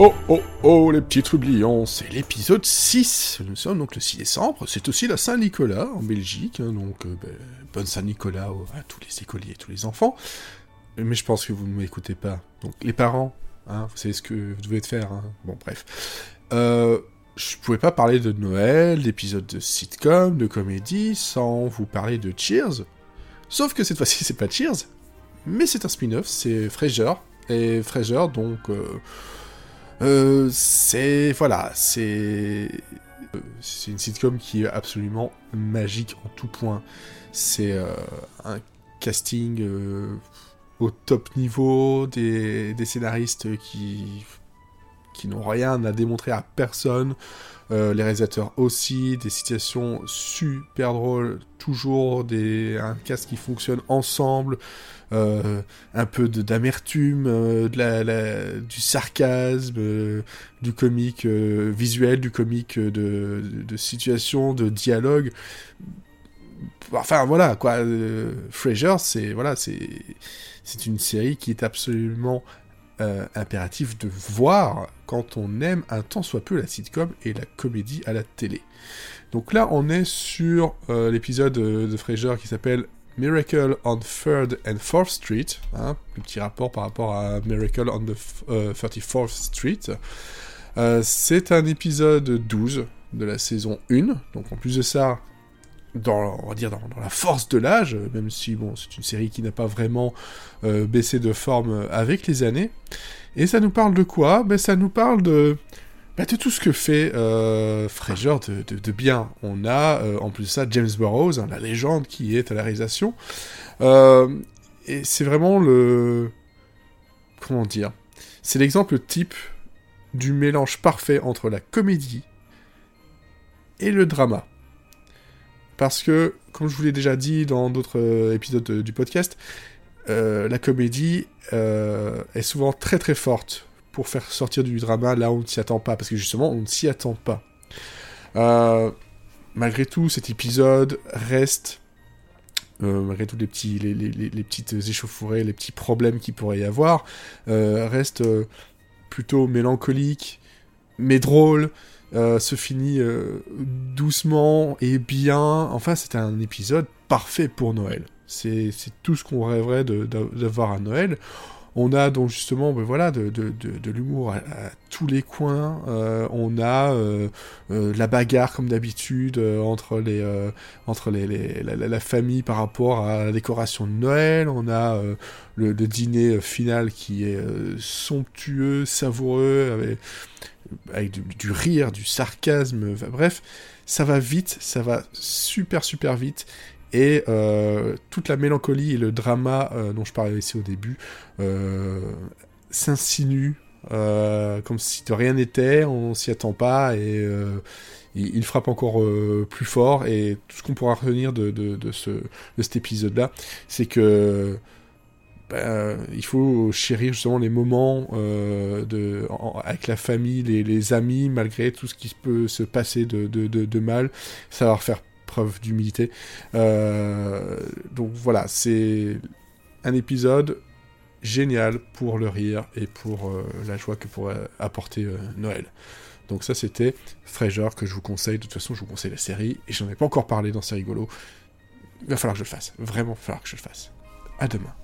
Oh oh oh les petits troublions, c'est l'épisode 6. Nous sommes donc le 6 décembre, c'est aussi la Saint-Nicolas en Belgique, hein, donc euh, ben, bonne Saint-Nicolas à tous les écoliers et tous les enfants. Mais je pense que vous ne m'écoutez pas. Donc les parents, hein, vous savez ce que vous devez faire. Hein. Bon bref. Euh, je pouvais pas parler de Noël, d'épisodes de sitcom, de comédie, sans vous parler de Cheers. Sauf que cette fois-ci c'est pas Cheers, mais c'est un spin-off, c'est Frasier. Et Frasier donc... Euh, euh, c'est voilà, c'est c'est une sitcom qui est absolument magique en tout point. C'est euh, un casting euh, au top niveau, des, des scénaristes qui qui n'ont rien à démontrer à personne. les réalisateurs aussi, des situations super drôles, toujours des, un cast qui fonctionne ensemble, euh, un peu d'amertume, euh, de la, du sarcasme, euh, du comique visuel, du comique de, de, situation, de dialogue. Enfin voilà quoi, c'est voilà, c'est une série qui est absolument impérative de voir quand on aime un tant soit peu la sitcom et la comédie à la télé. Donc là, on est sur l'épisode de Frasier qui s'appelle Miracle on 3rd and 4th Street, hein, petit rapport par rapport à Miracle on the 34th euh, Street. Euh, c'est un épisode 12 de la saison 1, donc en plus de ça, dans, on va dire dans, la force de l'âge, même si bon, c'est une série qui n'a pas vraiment euh, baissé de forme avec les années. Et ça nous parle de quoi? Ben, Ça nous parle de de tout ce que fait euh, Fraser de, bien. On a, euh, en plus ça, James Burroughs, hein, la légende qui est à la réalisation. Euh, et c'est vraiment le... Comment dire? C'est l'exemple type du mélange parfait entre la comédie et le drama. Parce que, comme je vous l'ai déjà dit dans d'autres euh, épisodes du podcast, la comédie est souvent très très forte pour faire sortir du drama là où on ne s'y attend pas, parce que justement, on ne s'y attend pas. Euh, malgré tout, cet épisode reste, euh, malgré tous les, petits, les, les, petites échauffourées, les petits problèmes qu'il pourrait y avoir, euh, reste plutôt mélancolique, mais drôle, se finit doucement et bien. Enfin, c'est un épisode parfait pour Noël. C'est tout ce qu'on rêverait d'avoir à Noël. On a donc justement, ben voilà, de, l'humour à, tous les coins. Euh, on a euh, euh, la bagarre comme d'habitude entre les entre les, la, famille par rapport à la décoration de Noël. On a le, dîner final qui est somptueux, savoureux, avec du, rire, du sarcasme. bref, ça va vite, ça va super super vite et euh, toute la mélancolie et le drama euh, dont je parlais ici au début euh, s'insinue comme si de rien n'était, on s'y attend pas et il, frappe encore plus fort. Et tout ce qu'on pourra retenir de, ce, de cet épisode-là, c'est que ben, il faut chérir justement les moments de, avec la famille, les, amis, malgré tout ce qui peut se passer de, de, de mal, savoir faire preuve d'humilité. Euh, donc voilà, c'est un épisode génial pour le rire et pour euh, la joie que pourrait apporter euh, Noël. Donc ça c'était Frasier que je vous conseille, de toute façon je vous conseille la série, et j'en ai pas encore parlé dans C'est rigolo. Il va falloir que je le fasse, vraiment il va falloir que je le fasse. À demain.